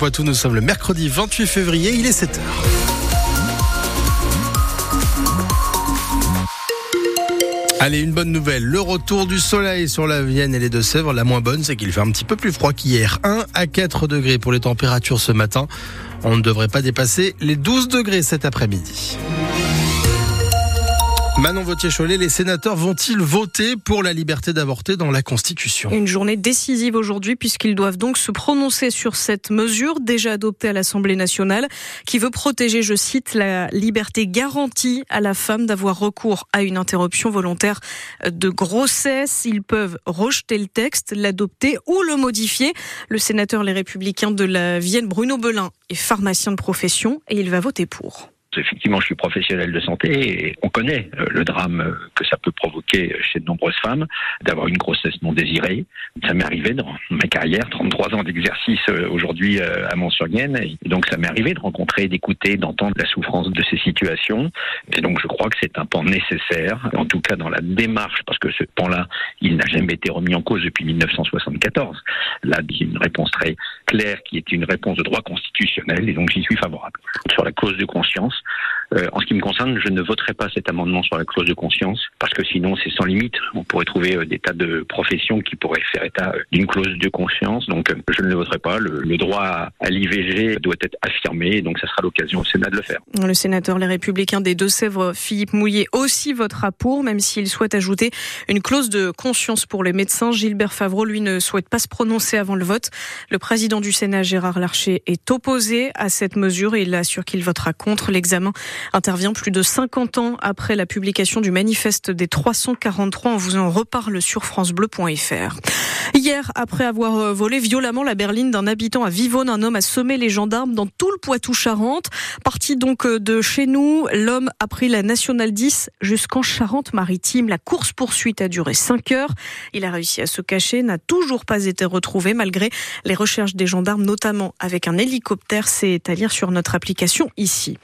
Poitou. Nous sommes le mercredi 28 février, il est 7h. Allez, une bonne nouvelle. Le retour du soleil sur la Vienne et les Deux-Sèvres. La moins bonne, c'est qu'il fait un petit peu plus froid qu'hier. 1 à 4 degrés pour les températures ce matin. On ne devrait pas dépasser les 12 degrés cet après-midi. Manon Vautier-Cholet, les sénateurs vont-ils voter pour la liberté d'avorter dans la Constitution? Une journée décisive aujourd'hui puisqu'ils doivent donc se prononcer sur cette mesure déjà adoptée à l'Assemblée nationale qui veut protéger, je cite, la liberté garantie à la femme d'avoir recours à une interruption volontaire de grossesse. Ils peuvent rejeter le texte, l'adopter ou le modifier. Le sénateur Les Républicains de la Vienne, Bruno Belin, est pharmacien de profession et il va voter pour. Effectivement, je suis professionnel de santé et on connaît euh, le drame euh, que ça peut provoquer chez de nombreuses femmes d'avoir une grossesse non désirée. Ça m'est arrivé dans ma carrière, 33 ans d'exercice euh, aujourd'hui à Mont-sur-Vienne. Et donc ça m'est arrivé de rencontrer, d'écouter, d'entendre la souffrance de ces situations. Et donc je crois que c'est un pan nécessaire, en tout cas dans la démarche, parce que ce pan-là, il n'a jamais été remis en cause depuis 1974. Là, il une réponse très claire qui est une réponse de droit constitutionnel et donc j'y suis favorable. Sur la cause de conscience, euh, en ce qui me concerne, je ne voterai pas cet amendement sur la clause de conscience parce que sinon c'est sans limite. On pourrait trouver euh, des tas de professions qui pourraient faire état euh, d'une clause de conscience. Donc je ne le voterai pas. Le, droit à, l'IVG doit être affirmé donc ça sera l'occasion au Sénat de le faire. Le sénateur Les Républicains des Deux-Sèvres, Philippe Mouillet, aussi votera pour, même s'il souhaite ajouter une clause de conscience pour les médecins. Gilbert Favreau, lui, ne souhaite pas se prononcer avant le vote. Le président du Sénat, Gérard Larcher, est opposé à cette mesure et il assure qu'il votera contre l'examen intervient plus de 50 ans après la publication du manifeste des 343. On vous en reparle sur francebleu.fr. Hier, après avoir euh, volé violemment la berline d'un habitant à Vivonne, un homme a semé les gendarmes dans tout le Poitou-Charentes. Parti donc euh, de chez nous, l'homme a pris la Nationale 10 jusqu'en Charente-Maritime. La course-poursuite a duré 5 heures. Il a réussi à se cacher, n'a toujours pas été retrouvé malgré les recherches des gendarmes, notamment avec un hélicoptère. C'est à lire sur notre application ici.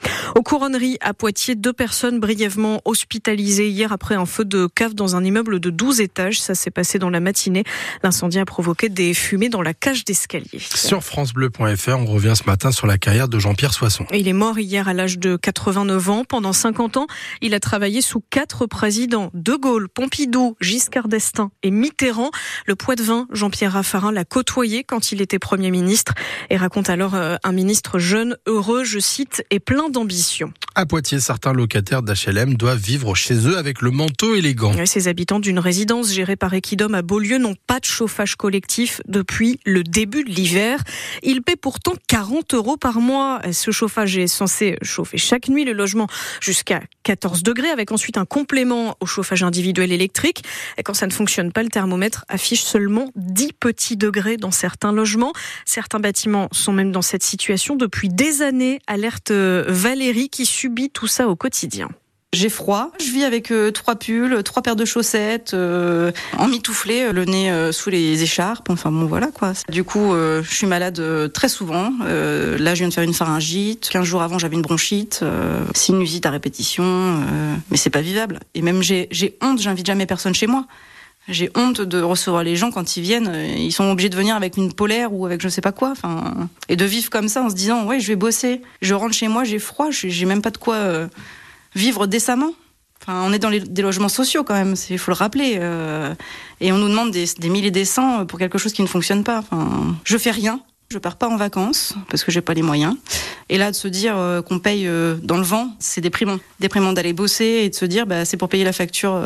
À Poitiers, deux personnes brièvement hospitalisées hier après un feu de cave dans un immeuble de 12 étages. Ça s'est passé dans la matinée. L'incendie a provoqué des fumées dans la cage d'escalier. Sur francebleu.fr, on revient ce matin sur la carrière de Jean-Pierre Soisson. Il est mort hier à l'âge de 89 ans. Pendant 50 ans, il a travaillé sous quatre présidents De Gaulle, Pompidou, Giscard d'Estaing et Mitterrand. Le poids de vin, Jean-Pierre Raffarin l'a côtoyé quand il était Premier ministre et raconte alors euh, un ministre jeune, heureux, je cite, et plein d'ambition. À Poitiers, certains locataires d'HLM doivent vivre chez eux avec le manteau élégant. Ces habitants d'une résidence gérée par Equidom à Beaulieu n'ont pas de chauffage collectif depuis le début de l'hiver. Ils paient pourtant 40 euros par mois. Ce chauffage est censé chauffer chaque nuit le logement jusqu'à 14 degrés avec ensuite un complément au chauffage individuel électrique. Et quand ça ne fonctionne pas, le thermomètre affiche seulement 10 petits degrés dans certains logements. Certains bâtiments sont même dans cette situation depuis des années. Alerte Valérie qui tout ça au quotidien. J'ai froid, je vis avec euh, trois pulls, trois paires de chaussettes, euh, en mitouflé, euh, le nez sous les écharpes, enfin bon voilà quoi. Du coup, je suis malade très souvent. là, je viens de faire une pharyngite. 15 jours avant, j'avais une bronchite, sinusite à répétition. mais c'est pas vivable. Et même j'ai honte, j'invite jamais personne chez moi. J'ai honte de recevoir les gens quand ils viennent. Ils sont obligés de venir avec une polaire ou avec je sais pas quoi. Enfin, et de vivre comme ça en se disant ouais, je vais bosser. Je rentre chez moi, j'ai froid, j'ai même pas de quoi euh, vivre décemment. Enfin, on est dans des logements sociaux quand même, il faut le rappeler. Euh, et on nous demande des, des milliers des cents pour quelque chose qui ne fonctionne pas. Enfin, je fais rien. Je pars pas en vacances parce que j'ai pas les moyens. Et là, de se dire euh, qu'on paye dans le vent, c'est déprimant. Déprimant d'aller bosser et de se dire, bah, c'est pour payer la facture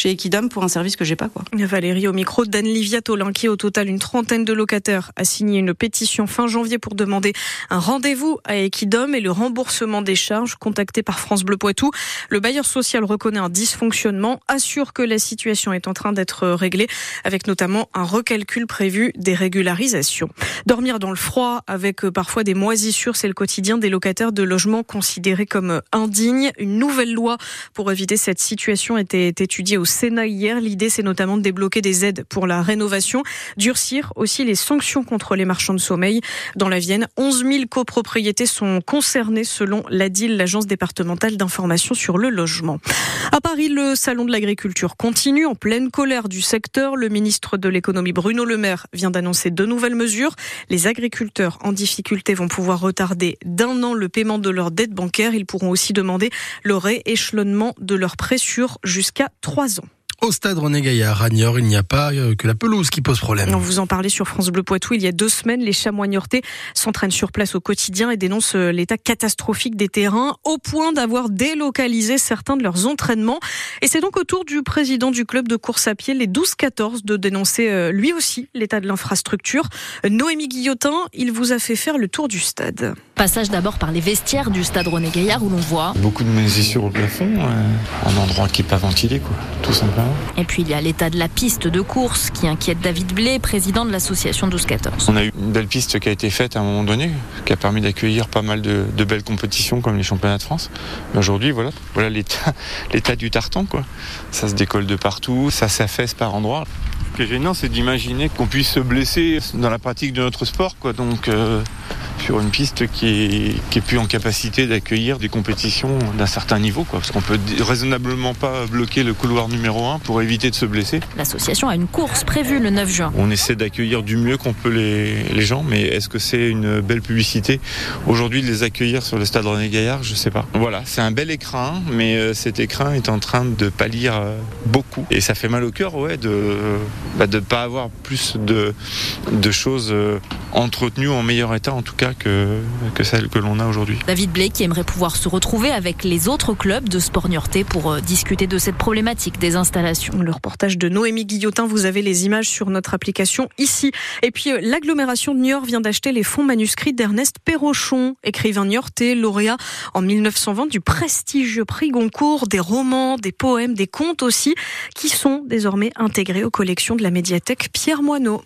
chez Equidom pour un service que j'ai pas quoi. Valérie au micro d'Anne-Livia Tolin qui au total une trentaine de locataires a signé une pétition fin janvier pour demander un rendez-vous à Equidom et le remboursement des charges contacté par France Bleu Poitou. Le bailleur social reconnaît un dysfonctionnement, assure que la situation est en train d'être réglée avec notamment un recalcul prévu des régularisations. Dormir dans le froid avec parfois des moisissures, c'est le quotidien quotidien des locataires de logements considérés comme indignes. Une nouvelle loi pour éviter cette situation était étudiée au Sénat hier. L'idée, c'est notamment de débloquer des aides pour la rénovation, durcir aussi les sanctions contre les marchands de sommeil. Dans la Vienne, 11 000 copropriétés sont concernées selon l'ADIL, l'agence départementale d'information sur le logement. À Paris, le salon de l'agriculture continue en pleine colère du secteur. Le ministre de l'économie Bruno Le Maire vient d'annoncer deux nouvelles mesures. Les agriculteurs en difficulté vont pouvoir retarder d'un an le paiement de leurs dettes bancaires. Ils pourront aussi demander le rééchelonnement de leurs prêts sur jusqu'à trois ans. Au stade René Gaillard, à Niort, il n'y a pas euh, que la pelouse qui pose problème. On vous en parlait sur France Bleu Poitou il y a deux semaines. Les chamois niortais s'entraînent sur place au quotidien et dénoncent euh, l'état catastrophique des terrains au point d'avoir délocalisé certains de leurs entraînements. Et c'est donc au tour du président du club de course à pied, les 12-14, de dénoncer euh, lui aussi l'état de l'infrastructure. Noémie Guillotin, il vous a fait faire le tour du stade. Passage d'abord par les vestiaires du stade René Gaillard où l'on voit beaucoup de moisissures au plafond, un endroit qui n'est pas ventilé, quoi, tout simplement. Et puis il y a l'état de la piste de course qui inquiète David Blé, président de l'association 12-14. On a eu une belle piste qui a été faite à un moment donné, qui a permis d'accueillir pas mal de, belles compétitions comme les championnats de France. Mais aujourd'hui, voilà, voilà l'état du tartan. Quoi. Ça se décolle de partout, ça s'affaisse par endroits. Ce qui est gênant, c'est d'imaginer qu'on puisse se blesser dans la pratique de notre sport. Quoi. Donc, euh, sur une piste qui est, qui plus en capacité d'accueillir des compétitions d'un certain niveau, quoi, parce qu'on peut raisonnablement pas bloquer le couloir numéro 1 pour éviter de se blesser. L'association a une course prévue le 9 juin. On essaie d'accueillir du mieux qu'on peut les, les, gens, mais est-ce que c'est une belle publicité? Aujourd'hui de les accueillir sur le stade René Gaillard Je sais pas. Voilà, c'est un bel écran, mais euh, cet écran est en train de pâlir euh, beaucoup, et ça fait mal au cœur, ouais, de bah, de pas avoir plus de de choses entretenues en meilleur état, en tout cas que, que celle que l'on a aujourd'hui. David Blake qui aimerait pouvoir se retrouver avec les autres clubs de sport niortais pour euh, discuter de cette problématique des installations. Le reportage de Noémie Guillotin, vous avez les images sur notre application ici. Et puis euh, l'agglomération de Niort vient d'acheter les fonds manuscrits d'Ernest Perrochon, écrivain niortais, lauréat en 1920 du prestigieux prix Goncourt, des romans, des poèmes, des contes aussi, qui sont désormais intégrés aux collections de la médiathèque Pierre Moineau.